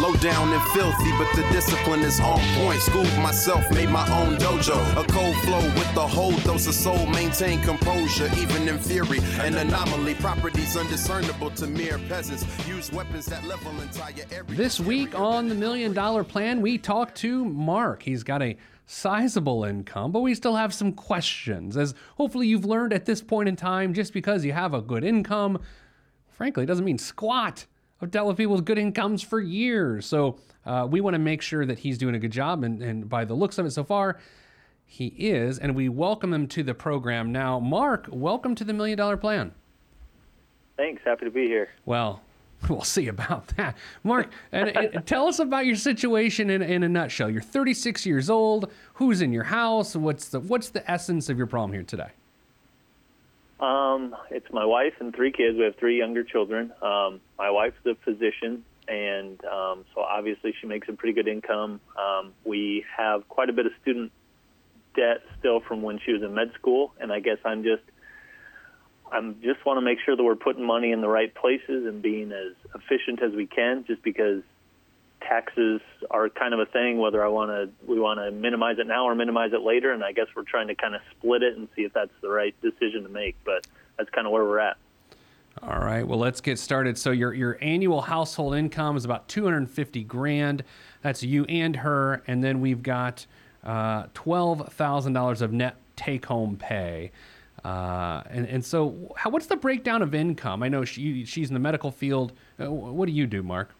Low down and filthy, but the discipline is on point. Schooled myself, made my own dojo. A cold flow with the whole dose of soul. Maintain composure, even in fury. An anomaly, properties undiscernible to mere peasants. Use weapons that level entire area. This week on the Million Dollar Plan, we talk to Mark. He's got a sizable income, but we still have some questions. As hopefully you've learned at this point in time, just because you have a good income, frankly, doesn't mean squat. I've dealt with people with good incomes for years. So uh, we want to make sure that he's doing a good job. And, and by the looks of it so far, he is. And we welcome him to the program. Now, Mark, welcome to the Million Dollar Plan. Thanks. Happy to be here. Well, we'll see about that. Mark, and, and tell us about your situation in, in a nutshell. You're 36 years old. Who's in your house? What's the what's the essence of your problem here today? Um, it's my wife and three kids. We have three younger children. Um, my wife's a physician, and um, so obviously she makes a pretty good income. Um, we have quite a bit of student debt still from when she was in med school, and I guess I'm just I'm just want to make sure that we're putting money in the right places and being as efficient as we can. Just because taxes are kind of a thing, whether I want to we want to minimize it now or minimize it later, and I guess we're trying to kind of split it and see if that's the right decision to make. But that's kind of where we're at. All right. Well, let's get started. So your your annual household income is about 250 grand. That's you and her, and then we've got uh, twelve thousand dollars of net take home pay. Uh, and and so, how, what's the breakdown of income? I know she she's in the medical field. Uh, what do you do, Mark?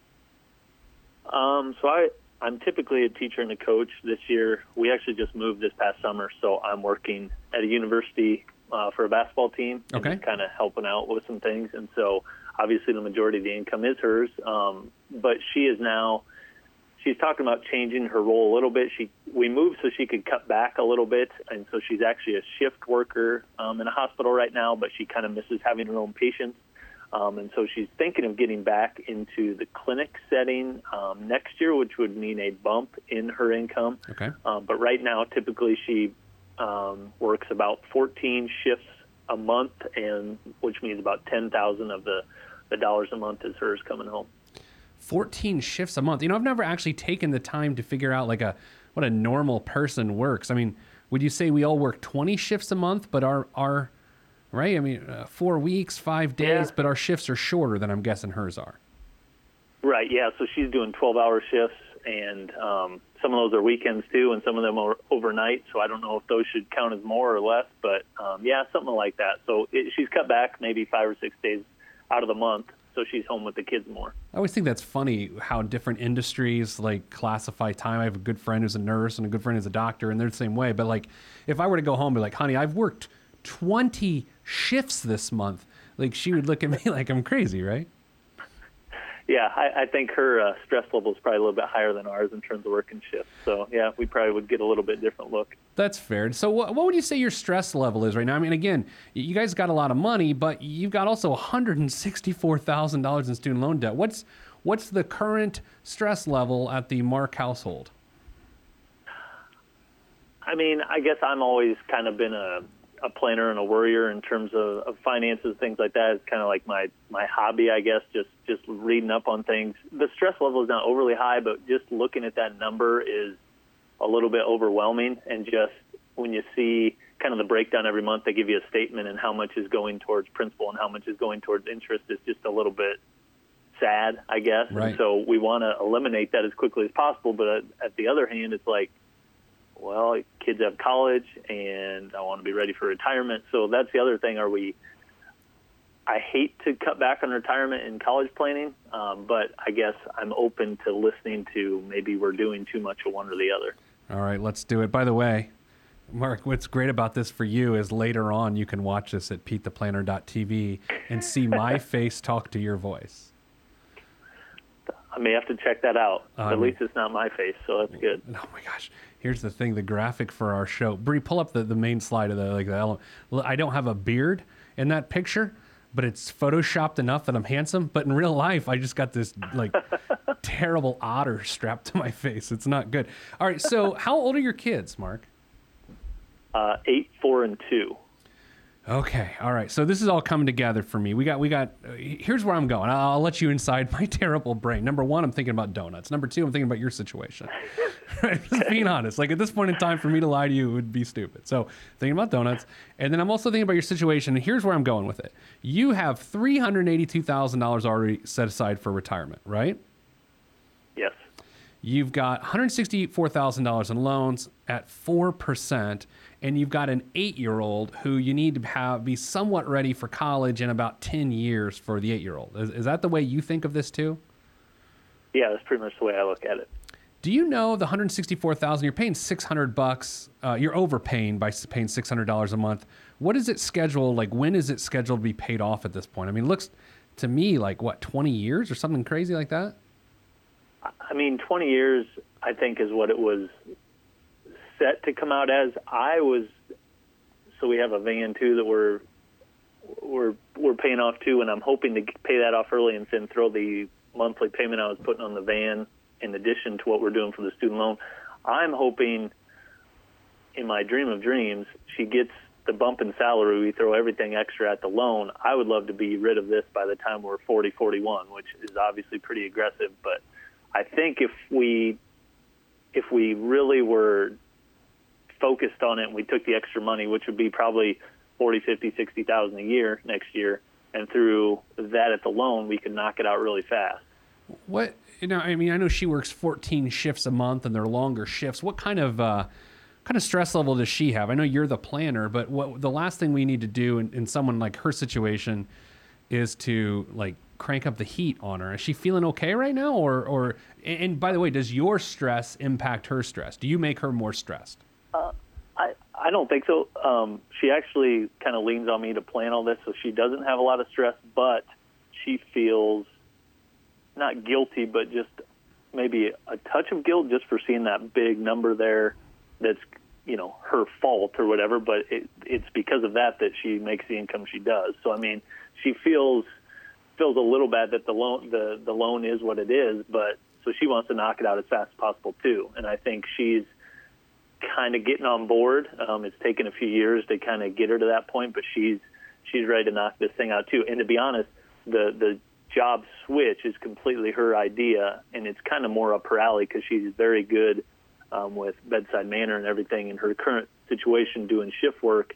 Um, so I I'm typically a teacher and a coach. This year, we actually just moved this past summer, so I'm working at a university uh, for a basketball team and Okay. kind of helping out with some things. And so, obviously, the majority of the income is hers. Um, but she is now she's talking about changing her role a little bit. She we moved so she could cut back a little bit, and so she's actually a shift worker um, in a hospital right now. But she kind of misses having her own patients. Um, and so she's thinking of getting back into the clinic setting um, next year, which would mean a bump in her income. Okay. Um, but right now, typically she um, works about 14 shifts a month, and which means about 10,000 of the the dollars a month is hers coming home. 14 shifts a month. You know, I've never actually taken the time to figure out like a what a normal person works. I mean, would you say we all work 20 shifts a month, but our our right? I mean, uh, 4 weeks, 5 days, Yeah. but our shifts are shorter than I'm guessing hers are. Right. Yeah. So she's doing 12-hour shifts, and um, some of those are weekends too, and some of them are overnight. So I don't know if those should count as more or less, but um, yeah, something like that. So it, she's cut back maybe five or six days out of the month, so she's home with the kids more. I always think that's funny how different industries like classify time. I have a good friend who's a nurse and a good friend who's a doctor, and they're the same way. But like, if I were to go home and be like, honey, I've worked 20 shifts this month, like she would look at me like I'm crazy, right? Yeah, I, I think her uh, stress level is probably a little bit higher than ours in terms of working shifts. So yeah, we probably would get a little bit different look. That's fair. So, what, what would you say your stress level is right now? I mean, again, you guys got a lot of money, but you've got also one hundred and sixty-four thousand dollars in student loan debt. What's what's the current stress level at the Mark household? I mean, I guess I'm always kind of been a, a planner and a worrier in terms of, of finances, things like that. It's kind of like my, my hobby, I guess, just, just reading up on things. The stress level is not overly high, but just looking at that number is a little bit overwhelming. And just when you see kind of the breakdown every month, they give you a statement and how much is going towards principal and how much is going towards interest. It's just a little bit sad, I guess. Right. And so we want to eliminate that as quickly as possible. But at, at the other hand, it's like, well, kids have college and I want to be ready for retirement. So that's the other thing. Are we, I hate to cut back on retirement and college planning, um, but I guess I'm open to listening to maybe we're doing too much of one or the other. All right, let's do it. By the way, Mark, what's great about this for you is later on you can watch this at PeteThePlanner.tv and see my face talk to your voice. I may have to check that out. Um, At least it's not my face, so that's good. Oh my gosh! Here's the thing: the graphic for our show. Bree, pull up the, the main slide of the like the element. I don't have a beard in that picture, but it's photoshopped enough that I'm handsome. But in real life, I just got this like terrible otter strapped to my face. It's not good. All right, so how old are your kids, Mark? Uh, eight, four, and two. Okay, all right. So this is all coming together for me. We got, we got. Uh, here's where I'm going. I'll, I'll, let you inside my terrible brain. Number one, I'm thinking about donuts. Number two, I'm thinking about your situation. right, just being honest. Like at this point in time, for me to lie to you would be stupid. So thinking about donuts, and then I'm also thinking about your situation. And here's where I'm going with it. You have three hundred eighty-two thousand dollars already set aside for retirement, right? Yes. You've got one hundred sixty-four thousand dollars in loans at four percent and you've got an eight-year-old who you need to have be somewhat ready for college in about 10 years for the eight-year-old. Is, is that the way you think of this too? Yeah that's pretty much the way i look at it. Do you know the 164000 you're paying 600 bucks uh, you're overpaying by paying $600 a month. What is it scheduled like when is it scheduled to be paid off at this point? I mean it looks to me like what 20 years or something crazy like that? I mean 20 years i think is what it was set to come out as. I was so we have a van too that we're we're we're paying off too, and I'm hoping to pay that off early and then throw the monthly payment I was putting on the van in addition to what we're doing for the student loan. I'm hoping, in my dream of dreams, she gets the bump in salary. We throw everything extra at the loan. I would love to be rid of this by the time we're 40, 41, which is obviously pretty aggressive. But I think if we if we really were focused on it and we took the extra money, which would be probably 40, 50, 60,000 a year next year, and through that at the loan, we could knock it out really fast. What you know, I mean, I know she works 14 shifts a month and they're longer shifts. What kind of uh, kind of stress level does she have? I know you're the planner, but what the last thing we need to do in, in someone like her situation is to like crank up the heat on her. Is she feeling okay right now, or or? And by the way, does your stress impact her stress? Do you make her more stressed? Uh, I I don't think so. Um, she actually kind of leans on me to plan all this, so she doesn't have a lot of stress, but she feels not guilty, but just maybe a touch of guilt just for seeing that big number there. That's you know her fault or whatever, but it, it's because of that that she makes the income she does. So I mean, she feels feels a little bad that the loan the the loan is what it is, but so she wants to knock it out as fast as possible too. And I think she's kind of getting on board. Um, it's taken a few years to kind of get her to that point, but she's she's ready to knock this thing out too. And to be honest, the the job switch is completely her idea, and it's kind of more up her alley because she's very good um, with bedside manner and everything. In her current situation, doing shift work,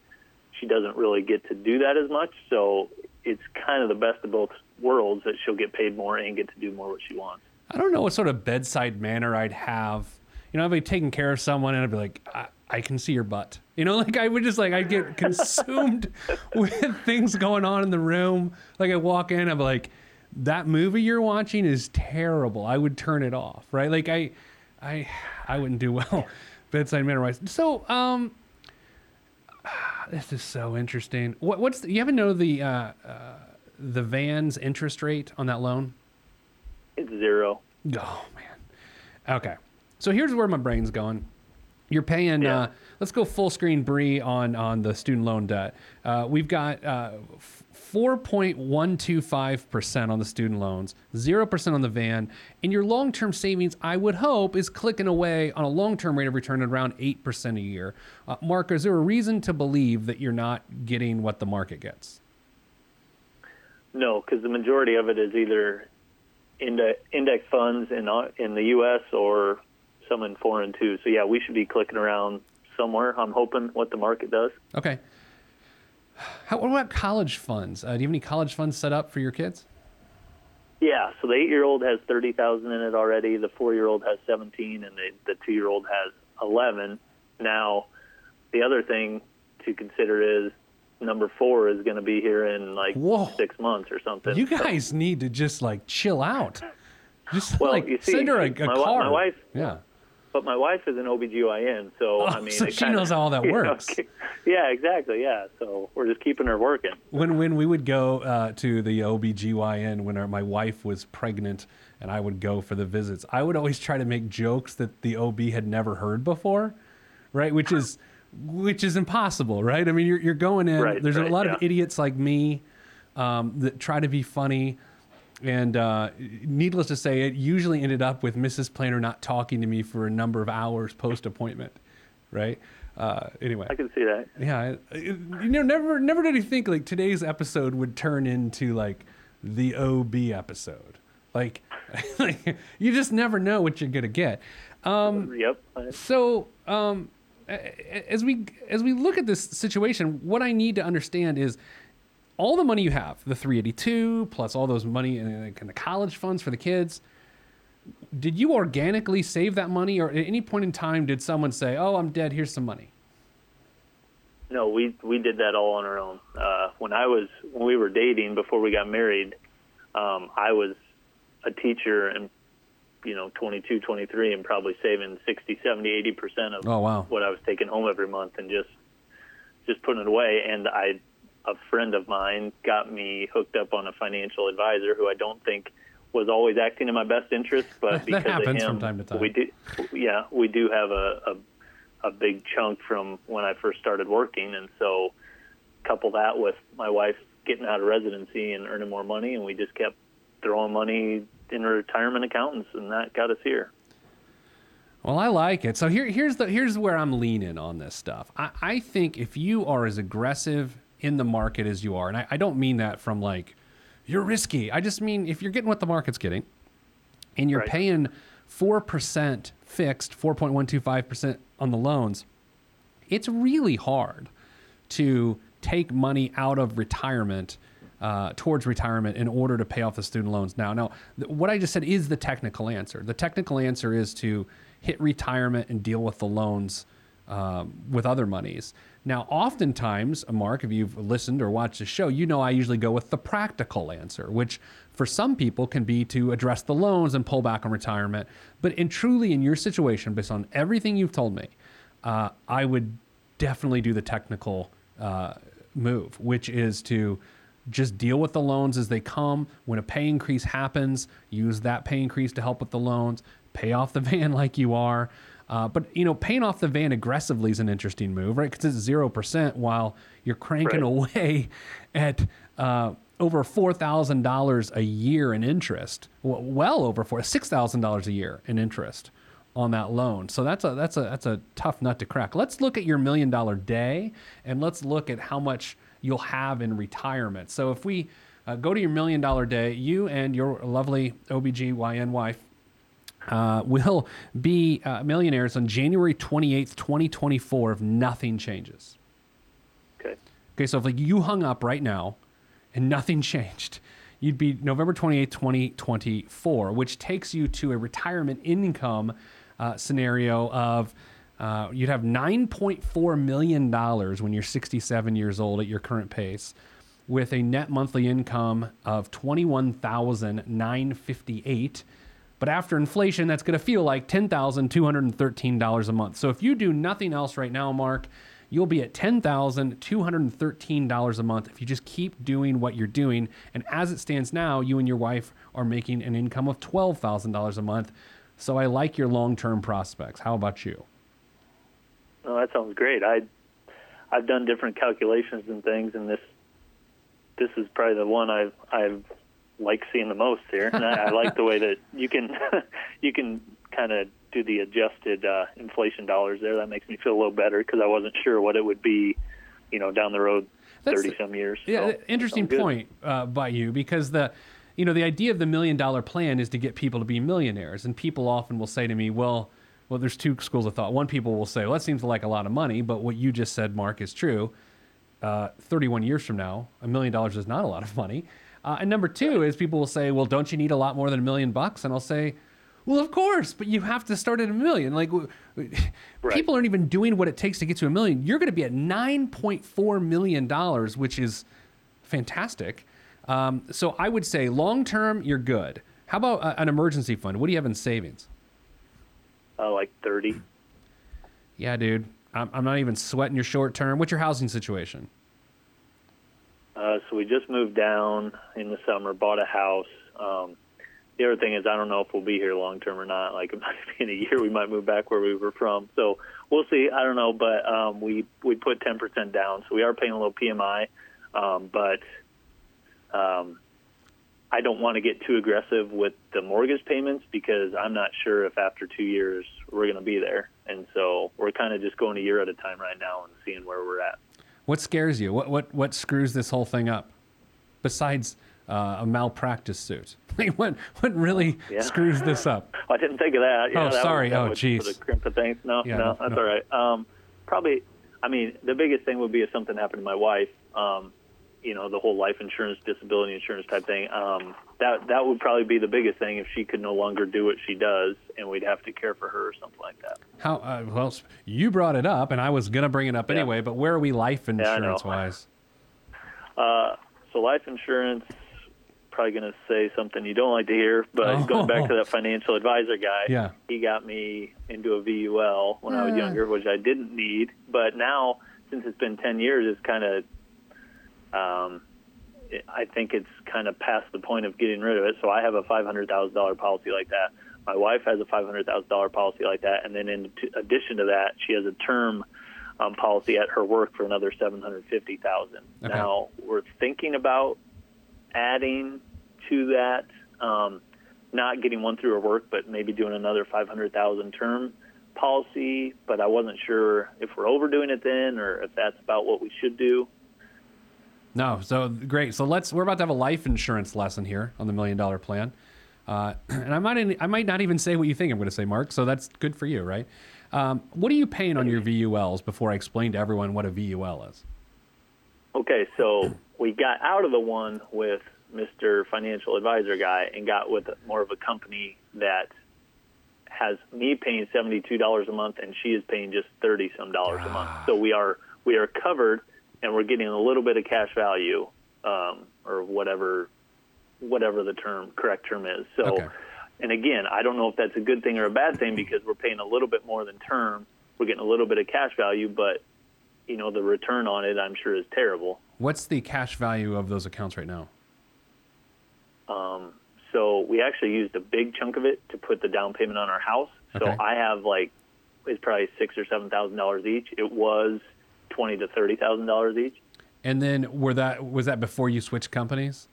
she doesn't really get to do that as much. So it's kind of the best of both worlds that she'll get paid more and get to do more what she wants. I don't know what sort of bedside manner I'd have you know, I'd be taking care of someone and I'd be like, I, I can see your butt. You know, like I would just like, I'd get consumed with things going on in the room. Like I walk in, I'm like, that movie you're watching is terrible. I would turn it off, right? Like I, I, I wouldn't do well bedside manner wise. So, um, this is so interesting. What, what's the, you ever know the, uh, uh, the van's interest rate on that loan? It's zero. Oh man. Okay. So here's where my brain's going. You're paying. Yeah. Uh, let's go full screen Bree on on the student loan debt. Uh, we've got. Uh, 4.125% on the student loans, 0% on the van. And your long term savings, I would hope, is clicking away on a long term rate of return at around 8% a year. Uh, Mark, is there a reason to believe that you're not getting what the market gets? No, because the majority of it is either index funds in, uh, in the U.S. or some in foreign too. So yeah, we should be clicking around somewhere. I'm hoping what the market does. Okay. How, what about college funds? Uh, do you have any college funds set up for your kids? Yeah, so the eight-year-old has thirty thousand in it already. The four-year-old has seventeen, and the, the two-year-old has eleven. Now, the other thing to consider is number four is going to be here in like Whoa. six months or something. You guys so, need to just like chill out. Just well, like see, send her a, a my, car. My wife, yeah but my wife is an OBGYN, so oh, I mean, so she kinda, knows how all that works. Know, yeah, exactly. Yeah, so we're just keeping her working. When when we would go uh, to the OBGYN when our, my wife was pregnant and I would go for the visits, I would always try to make jokes that the OB had never heard before, right? Which is which is impossible, right? I mean, you're you're going in. Right, there's right, a lot yeah. of idiots like me um, that try to be funny and uh, needless to say, it usually ended up with Mrs. Planner not talking to me for a number of hours post appointment, right? Uh, anyway, I can see that. yeah, it- you know, never, never did you think like today's episode would turn into like the OB episode? Like, like you just never know what you're gonna get. Um, Yep. So, um, as we as we look at this situation, what I need to understand is all the money you have, the 382 plus all those money and in the college funds for the kids. Did you organically save that money, or at any point in time did someone say, "Oh, I'm dead. Here's some money"? No, we we did that all on our own. Uh, when I was when we were dating before we got married, um, I was a teacher and you know 22, 23, and probably saving 60, 70, 80 percent of Oh, wow. what I was taking home every month and just just putting it away. And I a friend of mine got me hooked up on a financial advisor who I don't think was always acting in my best interest, but That because happens of him, from time to time. we do. Yeah, we do have a, a a big chunk from when I first started working, and so couple that with my wife getting out of residency and earning more money, and we just kept throwing money in retirement accountants, and that got us here. Well, I like it. So here, here's the here's where I'm leaning on this stuff. I, I think if you are as aggressive in the market as you are, and I, I don't mean that from like you're risky. I just mean if you're getting what the market's getting, and you're Right. paying four percent fixed, four point one two five percent on the loans, it's really hard to take money out of retirement uh, towards retirement in order to pay off the student loans now. Now, th- what I just said is the technical answer. The technical answer is to hit retirement and deal with the loans um, with other monies. Now, oftentimes, Mark, if you've listened or watched the show, you know I usually go with the practical answer, which for some people can be to address the loans and pull back on retirement. But in truly in your situation, based on everything you've told me, uh, I would definitely do the technical uh, move, which is to just deal with the loans as they come. When a pay increase happens, use that pay increase to help with the loans. Pay off the van like you are. Uh, but you know, paying off the van aggressively is an interesting move, right? Because it's zero percent while you're cranking Right. away at uh, over four thousand dollars a year in interest. Well over four six thousand dollars a year in interest on that loan. So that's a that's a that's a tough nut to crack. Let's look at your million dollar day and let's look at how much you'll have in retirement. So if we uh, go to your million dollar day, you and your lovely OBGYN wife uh, will be uh, millionaires on January 28th, 2024 if nothing changes. Okay. Okay, so if like you hung up right now and nothing changed, you'd be November 28th, 2024, which takes you to a retirement income uh, scenario of uh, you'd have $9.4 million when you're 67 years old at your current pace with a net monthly income of 21,958 but after inflation, that's going to feel like $10,213 a month. So if you do nothing else right now, Mark, you'll be at $10,213 a month if you just keep doing what you're doing. And as it stands now, you and your wife are making an income of $12,000 a month. So I like your long term prospects. How about you? No, that sounds great. I I've done different calculations and things, and this this is probably the one I've I've liked seeing the most here. And I, I like the way that you can you can kind of do the adjusted uh, inflation dollars there. That makes me feel a little better because I wasn't sure what it would be, you know, down the road, That's- thirty some years. Yeah, So, interesting point uh, by you because the, you know, the idea of the million dollar plan is to get people to be millionaires, and people often will say to me, "Well, well, there's two schools of thought. One people will say, well, that seems like a lot of money, but what you just said, Mark, is true. Uh, 31 years from now, a million dollars is not a lot of money. Uh, and number two is people will say, well, don't you need a lot more than a million bucks? And I'll say, well, of course, but you have to start at a million. Like, w- people aren't even doing what it takes to get to a million. You're going to be at $9.4 million, which is fantastic. Um, so I would say long term, you're good. How about uh, an emergency fund? What do you have in savings? Uh, like thirty. Yeah, dude. I'm, I'm not even sweating your short term. What's your housing situation? Uh, so we just moved down in the summer, bought a house. Um, the other thing is, I don't know if we'll be here long term or not. Like it might be in a year, we might move back where we were from. So we'll see. I don't know, but um, we we put ten percent down, so we are paying a little PMI. Um, but um, I don't want to get too aggressive with the mortgage payments because I'm not sure if after two years we're going to be there. And so we're kind of just going a year at a time right now and seeing where we're at. What scares you? What what what screws this whole thing up? Besides uh, a malpractice suit, what what really Yeah. screws this up? I didn't think of that. Yeah, Oh, that sorry. Was, that Oh, jeez. Put a crimp of things. No, Yeah, no, no, that's no. all right. Um, probably. I mean, the biggest thing would be if something happened to my wife. Um, you know, the whole life insurance, disability insurance type thing. Um, that that would probably be the biggest thing if she could no longer do what she does, and we'd have to care for her or something like that. How uh, well you brought it up, and I was gonna bring it up Yeah. anyway. But where are we life I know. insurance wise? Uh, so life insurance, probably going to say something you don't like to hear, but going back to that financial advisor guy, Yeah. he got me into a VUL when I was Uh. younger, which I didn't need. But now, since it's been 10 years, it's kind of, um, it, I think it's kind of past the point of getting rid of it. So I have a $500,000 policy like that. My wife has a $500,000 policy like that. And then in t- addition to that, she has a term um, policy at her work for another 750000 Okay. Now, we're thinking about adding to that, um, not getting one through her work, but maybe doing another 500000 term policy. But I wasn't sure if we're overdoing it then or if that's about what we should do. No, so great. So let's. We're about to have a life insurance lesson here on the Million Dollar Plan, uh, and I might I might not even say what you think I'm going to say, Mark. So that's good for you, right? Um, what are you paying on your VULs before I explain to everyone what a VUL is? Okay, so we got out of the one with Mr. Financial Advisor guy and got with more of a company that has me paying seventy-two dollars a month and she is paying just thirty some dollars a month. So we are we are covered and we're getting a little bit of cash value um, or whatever whatever the term correct term is. So. Okay. And again, I don't know if that's a good thing or a bad thing because we're paying a little bit more than term. We're getting a little bit of cash value, but you know the return on it, I'm sure, is terrible. What's the cash value of those accounts right now? Um, so we actually used a big chunk of it to put the down payment on our house. So Okay. I have like it's probably six or seven thousand dollars each. It was twenty to thirty thousand dollars each. And then were that was that before you switched companies?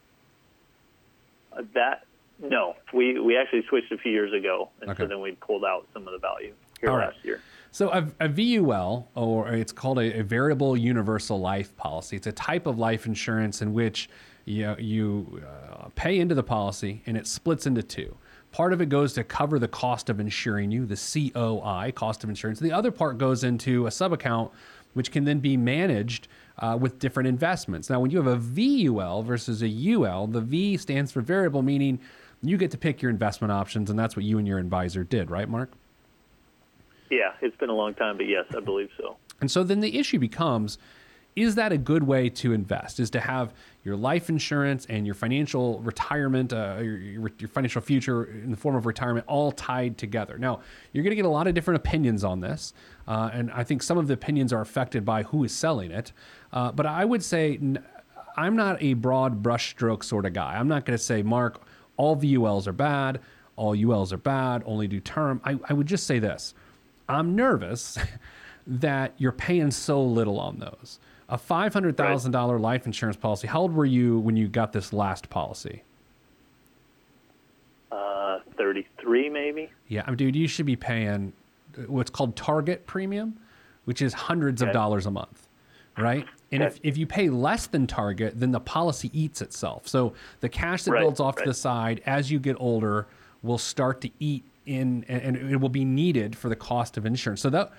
Uh, that no, we we actually switched a few years ago, and Okay. so then we pulled out some of the value here All right. last year. So a, a VUL, or it's called a, a variable universal life policy. It's a type of life insurance in which you, you uh, pay into the policy and it splits into two. Part of it goes to cover the cost of insuring you, the COI, cost of insurance. The other part goes into a sub account, which can then be managed uh, with different investments. Now, when you have a VUL versus a UL, the V stands for variable, meaning you get to pick your investment options, and that's what you and your advisor did, right, Mark? Yeah, it's been a long time, but yes, I believe so. And so then the issue becomes is that a good way to invest? Is to have your life insurance and your financial retirement, uh, your, your, financial future in the form of retirement all tied together? Now, you're going to get a lot of different opinions on this. Uh, and I think some of the opinions are affected by who is selling it. Uh, but I would say I'm not a broad brushstroke sort of guy. I'm not going to say, Mark, all VULs are bad, all ULs are bad, only do term. I, I would just say this I'm nervous that you're paying so little on those. A $500,000 life insurance policy. How old were you when you got this last policy? Uh, Thirty-three, maybe. Yeah, I mean, dude, you should be paying what's called target premium, which is hundreds of dollars a month, right? And if, Okay. if you pay less than target, then the policy eats itself. So the cash that Right, builds off to the side as you get older will start to eat in, and, and it will be needed for the cost of insurance. So that,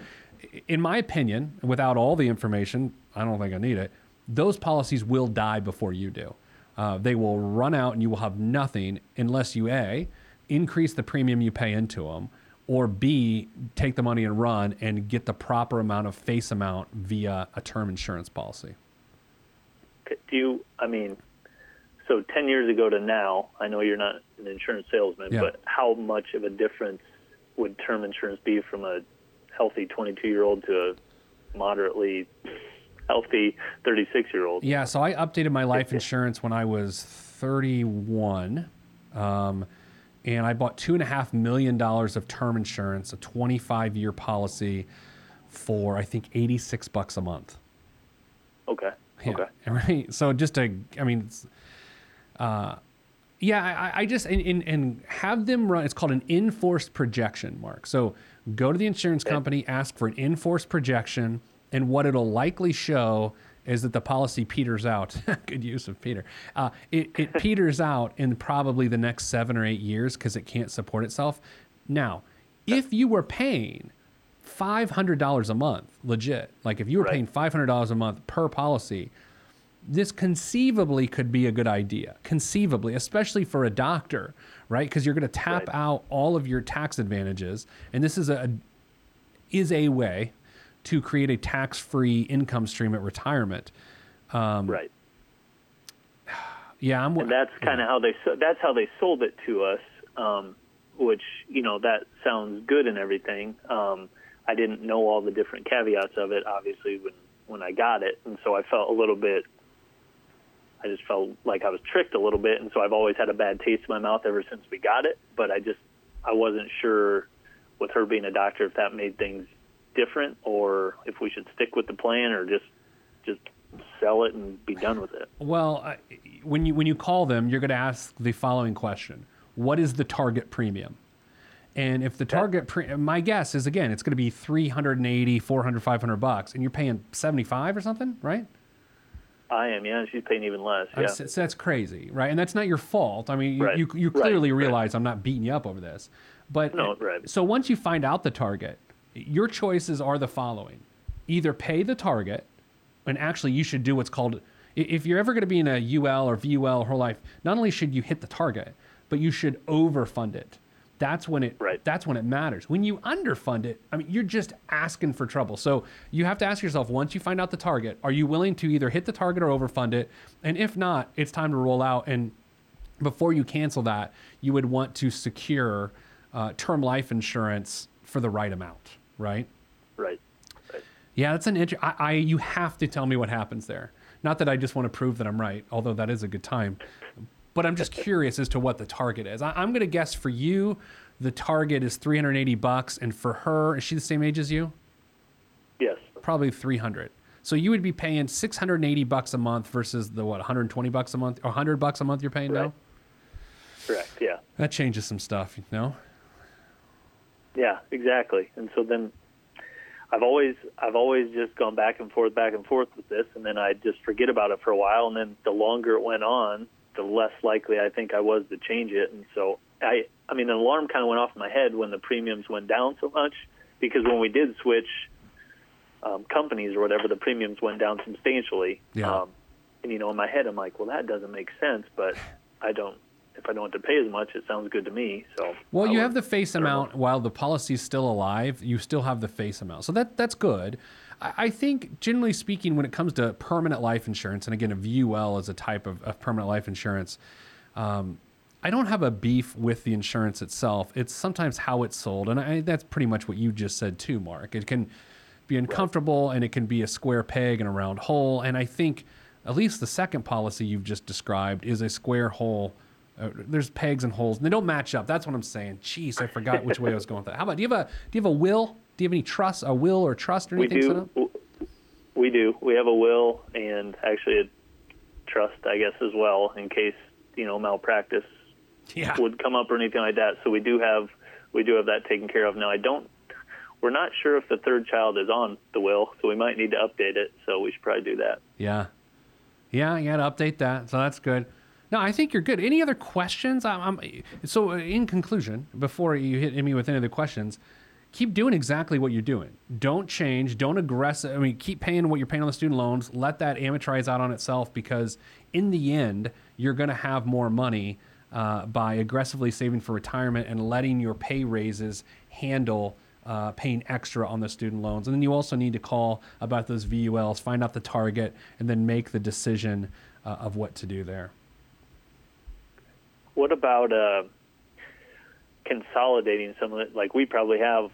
in my opinion, without all the information, I don't think I need it. Those policies will die before you do. Uh, they will run out, and you will have nothing unless you a increase the premium you pay into them, or b take the money and run and get the proper amount of face amount via a term insurance policy. Do you? I mean, so ten years ago to now, I know you're not an insurance salesman, Yeah. but how much of a difference would term insurance be from a healthy 22 year old to a moderately healthy 36 year old? Yeah, so I updated my life insurance when I was 31. Um, and I bought two and a half million dollars of term insurance, a 25 year policy for I think 86 bucks a month. Okay. Yeah, Okay. Right. So just to, I mean, it's, uh, Yeah, I, I just and, and, and have them run. It's called an in force projection, Mark. So go to the insurance company, ask for an in force projection, and what it'll likely show is that the policy peters out. Good use of Peter. Uh, it, it peters out in probably the next seven or eight years because it can't support itself. Now, if you were paying five hundred dollars a month, legit, like if you were Right. paying five hundred dollars a month per policy, this conceivably could be a good idea. Conceivably, especially for a doctor, right? Because you're going to tap Right. out all of your tax advantages, and this is a is a way to create a tax-free income stream at retirement. Um, right. Yeah, I'm. and that's kind of how they that's how they sold it to us um, which you know that sounds good and everything um, i didn't know all the different caveats of it obviously when when i got it and so i felt a little bit i just felt like i was tricked a little bit and so i've always had a bad taste in my mouth ever since we got it but i just i wasn't sure with her being a doctor if that made things different or if we should stick with the plan or just just sell it and be done with it Well, I- when you when you call them, you're going to ask the following question: What is the target premium? And if the target, pre- my guess is again, it's going to be 380, 400, 500 bucks, and you're paying 75 or something, right? I am yeah she's paying even less yeah so- so that's crazy, right? And that's not your fault. I mean, you, Right, you, you right, clearly right. realize I'm not beating you up over this. But No, right. so once you find out the target, your choices are the following either pay the target, and actually, you should do what's called if you're ever going to be in a UL or VUL whole life, not only should you hit the target, but you should overfund it. That's when it Right. that's when it matters. When you underfund it, I mean, you're just asking for trouble. So you have to ask yourself once you find out the target, are you willing to either hit the target or overfund it? And if not, it's time to roll out. And before you cancel that, you would want to secure uh, term life insurance for the right amount, right? right right Yeah, that's an inter- I, I you have to tell me what happens there. Not that I just want to prove that I'm right, although that is a good time. But I'm just curious as to what the target is. I, I'm going to guess for you, the target is 380 bucks, and for her, is she the same age as you? yes Probably 300. So you would be paying 680 bucks a month versus the what 120 bucks a month or 100 bucks a month you're paying now. Correct yeah That changes some stuff, you know. Yeah, exactly. And so then I've always I've always just gone back and forth, back and forth with this, and then I just forget about it for a while, and then the longer it went on, the less likely I think I was to change it. And so I I mean, an alarm kind of went off in my head when the premiums went down so much because when we did switch um, companies or whatever, the premiums went down substantially. Yeah. Um, and you know, in my head, I'm like, well, that doesn't make sense, but I don't. If I don't have to pay as much, it sounds good to me. So Well, I you have the face I don't know. amount while the policy's still alive. You still have the face amount, so that that's good. I, think, generally speaking, when it comes to permanent life insurance, and again, a VUL is a type of, of permanent life insurance. Um, I don't have a beef with the insurance itself. It's sometimes how it's sold, and I, that's pretty much what you just said too, Mark. It can be uncomfortable, and it can be a square peg in a round hole. And I think at least the second policy you've just described is a square hole. Uh, there's pegs and holes, and they don't match up. That's what I'm saying. Jeez, I forgot which way I was going with that. How about do you have a do you have a will? Do you have any trust, a will or trust or We anything set up? do. We do. We have a will and actually a trust, I guess, as well, in case you know malpractice Yeah. would come up or anything like that. So we do have we do have that taken care of. Now I don't. We're not sure if the third child is on the will, so we might need to update it. So we should probably do that. Yeah. Yeah, you got to update that. So that's good. No, I think you're good. Any other questions? I'm, I'm, so, in conclusion, before you hit me with any other questions, keep doing exactly what you're doing. Don't change. Don't aggressive. I mean, keep paying what you're paying on the student loans. Let that amortize out on itself because in the end, you're going to have more money uh, by aggressively saving for retirement and letting your pay raises handle uh, paying extra on the student loans. And then you also need to call about those VULs, find out the target, and then make the decision uh, of what to do there. What about uh, consolidating some of it? Like we probably have,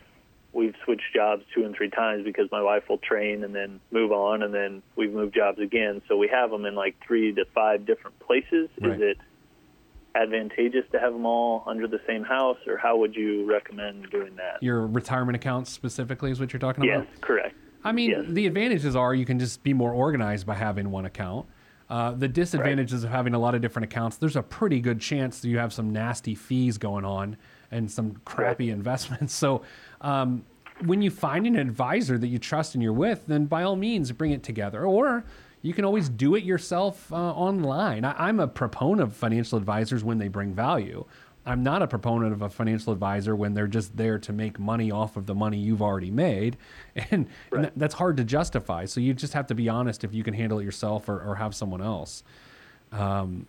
we've switched jobs two and three times because my wife will train and then move on, and then we've moved jobs again. So we have them in like three to five different places. Right. Is it advantageous to have them all under the same house, or how would you recommend doing that? Your retirement accounts specifically is what you're talking Yes, about? Yes, correct. I mean, Yes. the advantages are you can just be more organized by having one account. Uh, the disadvantages of having a lot of different accounts, there's a pretty good chance that you have some nasty fees going on and some crappy investments. So, um, when you find an advisor that you trust and you're with, then by all means bring it together. Or you can always do it yourself uh, online. I, I'm a proponent of financial advisors when they bring value. I'm not a proponent of a financial advisor when they're just there to make money off of the money you've already made. And, and that- that's hard to justify. So you just have to be honest if you can handle it yourself or, or have someone else. Um,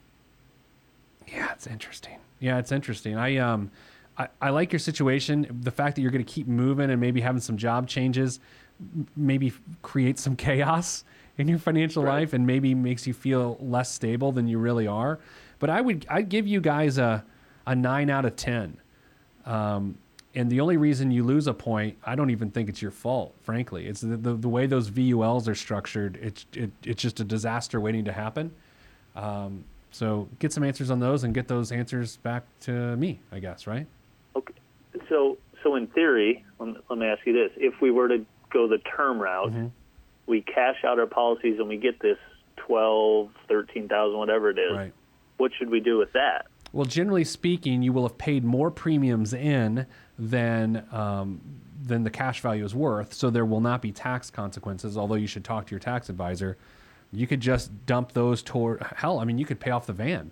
yeah, it's interesting. Yeah, it's interesting. I um, I, I like your situation. The fact that you're going to keep moving and maybe having some job changes, maybe create some chaos in your financial Right. life and maybe makes you feel less stable than you really are. But I would I'd give you guys a a nine out of ten. Um, and the only reason you lose a point, I don't even think it's your fault. Frankly, it's the the, the way those VULs are structured. It's it, it's just a disaster waiting to happen. Um, so get some answers on those and get those answers back to me, I guess, right? So, so in theory, let me, let me ask you this: If we were to go the term route, Mm-hmm. we cash out our policies and we get this twelve, thirteen thousand, whatever it is. Right. What should we do with that? Well, generally speaking, you will have paid more premiums in than um, than the cash value is worth, so there will not be tax consequences. Although you should talk to your tax advisor. You could just dump those toward hell. I mean, you could pay off the van,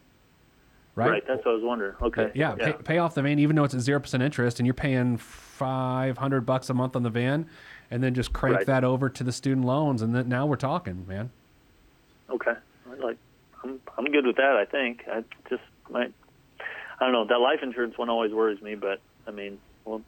right? That's what I was wondering. Okay. Yeah, Pay, pay off the van, even though it's at zero percent interest, and you're paying five hundred bucks a month on the van, and then just crank Right. that over to the student loans, and then now we're talking, man. Okay. Like, I'm I'm good with that. I think I just might. I don't know. That life insurance one always worries me, but I mean, well,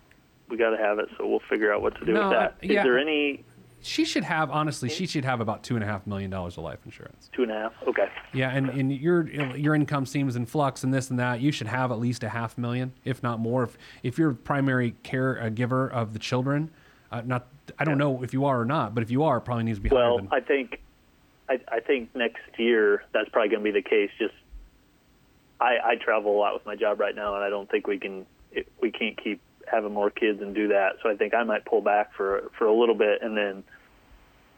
we got to have it, so we'll figure out what to do No, with that. Is yeah. there any She should have honestly, she should have about two and a half million dollars of life insurance. two and a half? Okay. Yeah, and, and your your income seems in flux and this and that. You should have at least a half million, if not more. If if you're primary care uh, giver of the children, uh, not I don't know if you are or not, but if you are, it probably needs to be Well, than. I think I, I think next year that's probably going to be the case. Just I, I travel a lot with my job right now, and I don't think we can we can't keep having more kids and do that. So I think I might pull back for for a little bit, and then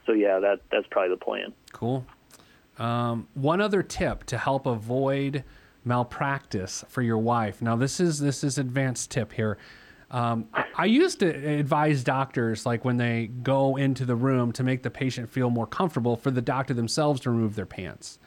so yeah, that that's probably the plan. Cool. Um, one other tip to help avoid malpractice for your wife. Now, this is this is advanced tip here. Um, I, I used to advise doctors, like when they go into the room, to make the patient feel more comfortable, for the doctor themselves to remove their pants.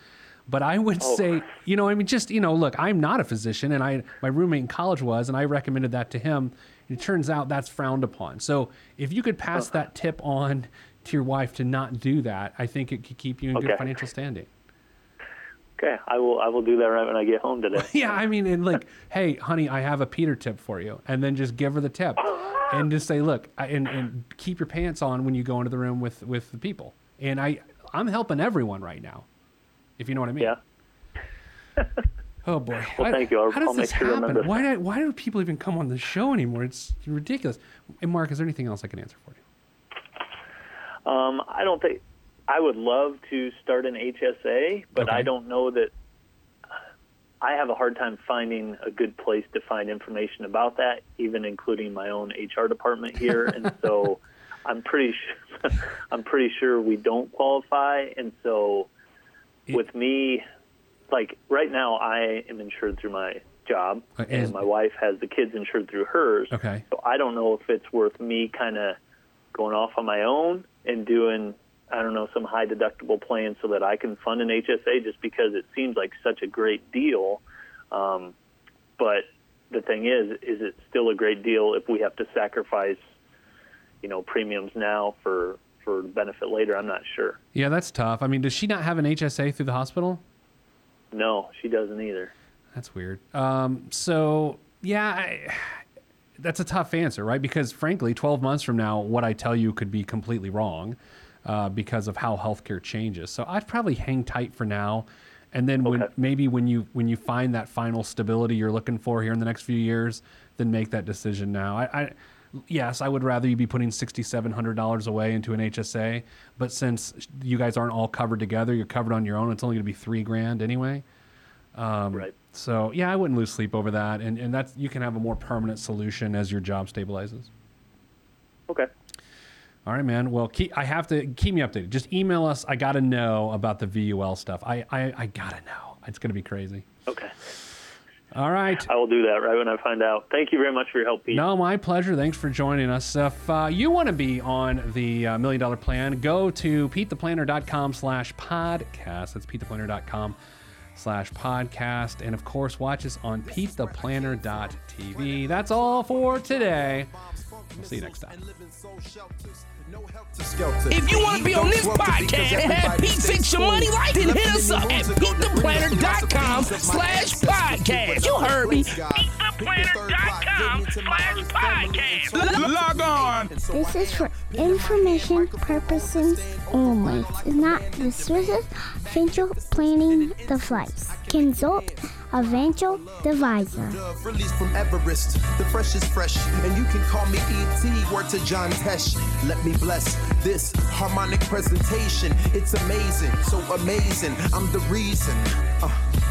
But I would say, you know, I mean, just you know, look, I'm not a physician, and I my roommate in college was, and I recommended that to him. It turns out that's frowned upon. So if you could pass uh-huh. that tip on to your wife to not do that, I think it could keep you in good financial standing. Okay, I will I will do that right when I get home today. Yeah, I mean, and like, hey, honey, I have a Peter tip for you, and then just give her the tip, and just say, look, I, and and keep your pants on when you go into the room with with the people. And I, I'm helping everyone right now, if you know what I mean. Yeah. Oh boy. Well, thank you. I'll- How does I'll make this sure happen? Why do, why do people even come on the show anymore? It's ridiculous. And Mark, is there anything else I can answer for you? Um, I don't think I would love to start an HSA, but Okay. I don't know that. I have a hard time finding a good place to find information about that, even including my own HR department here, and so I'm pretty sure I'm pretty sure we don't qualify, and so It- with me, like right now, I am insured through my job, Uh, is- and my wife has the kids insured through hers. Okay. So I don't know if it's worth me kind of going off on my own and doing, I don't know, some high deductible plan so that I can fund an HSA just because it seems like such a great deal. Um, but the thing is, is it still a great deal if we have to sacrifice, you know, premiums now for for benefit later? I'm not sure. Yeah, that's tough. I mean, does she not have an HSA through the hospital? No, she doesn't either. That's weird. Um, so yeah, I, that's a tough answer, right? Because frankly, 12 months from now, what I tell you could be completely wrong uh, because of how healthcare changes. So I'd probably hang tight for now, and then when maybe when you when you find that final stability you're looking for here in the next few years, then make that decision now. I. I Yes, I would rather you be putting sixty-seven hundred dollars away into an HSA, but since you guys aren't all covered together, you're covered on your own. It's only going to be three grand anyway. Um, right. So yeah, I wouldn't lose sleep over that, and and that's you can have a more permanent solution as your job stabilizes. Okay. All right, man. Well, keep, I have to keep me updated. Just email us. I got to know about the VUL stuff. I, I, I got to know. It's going to be crazy. Okay. All right. I will do that right when I find out. Thank you very much for your help, Pete. No, my pleasure. Thanks for joining us. If uh, you want to be on the uh, Million Dollar Plan, go to PeteThePlanner.com slash podcast. That's PeteThePlanner.com slash podcast. And, of course, watch us on PeteThePlanner.tv. That's all for today. We'll see you next time. If you want to be on this podcast and have Pete fix your money life, then hit us up at PeteThePlanner.com slash podcast. You heard me. PeteThePlanner.com slash podcast. Log on. This is for information purposes only. It's not the Swiss financial planning device. Consult financial advisor. Released from Everest. The fresh is fresh, and you can call me ET. Word to John Tesh. Let me bless this harmonic presentation. It's amazing, so amazing. I'm the reason. Uh,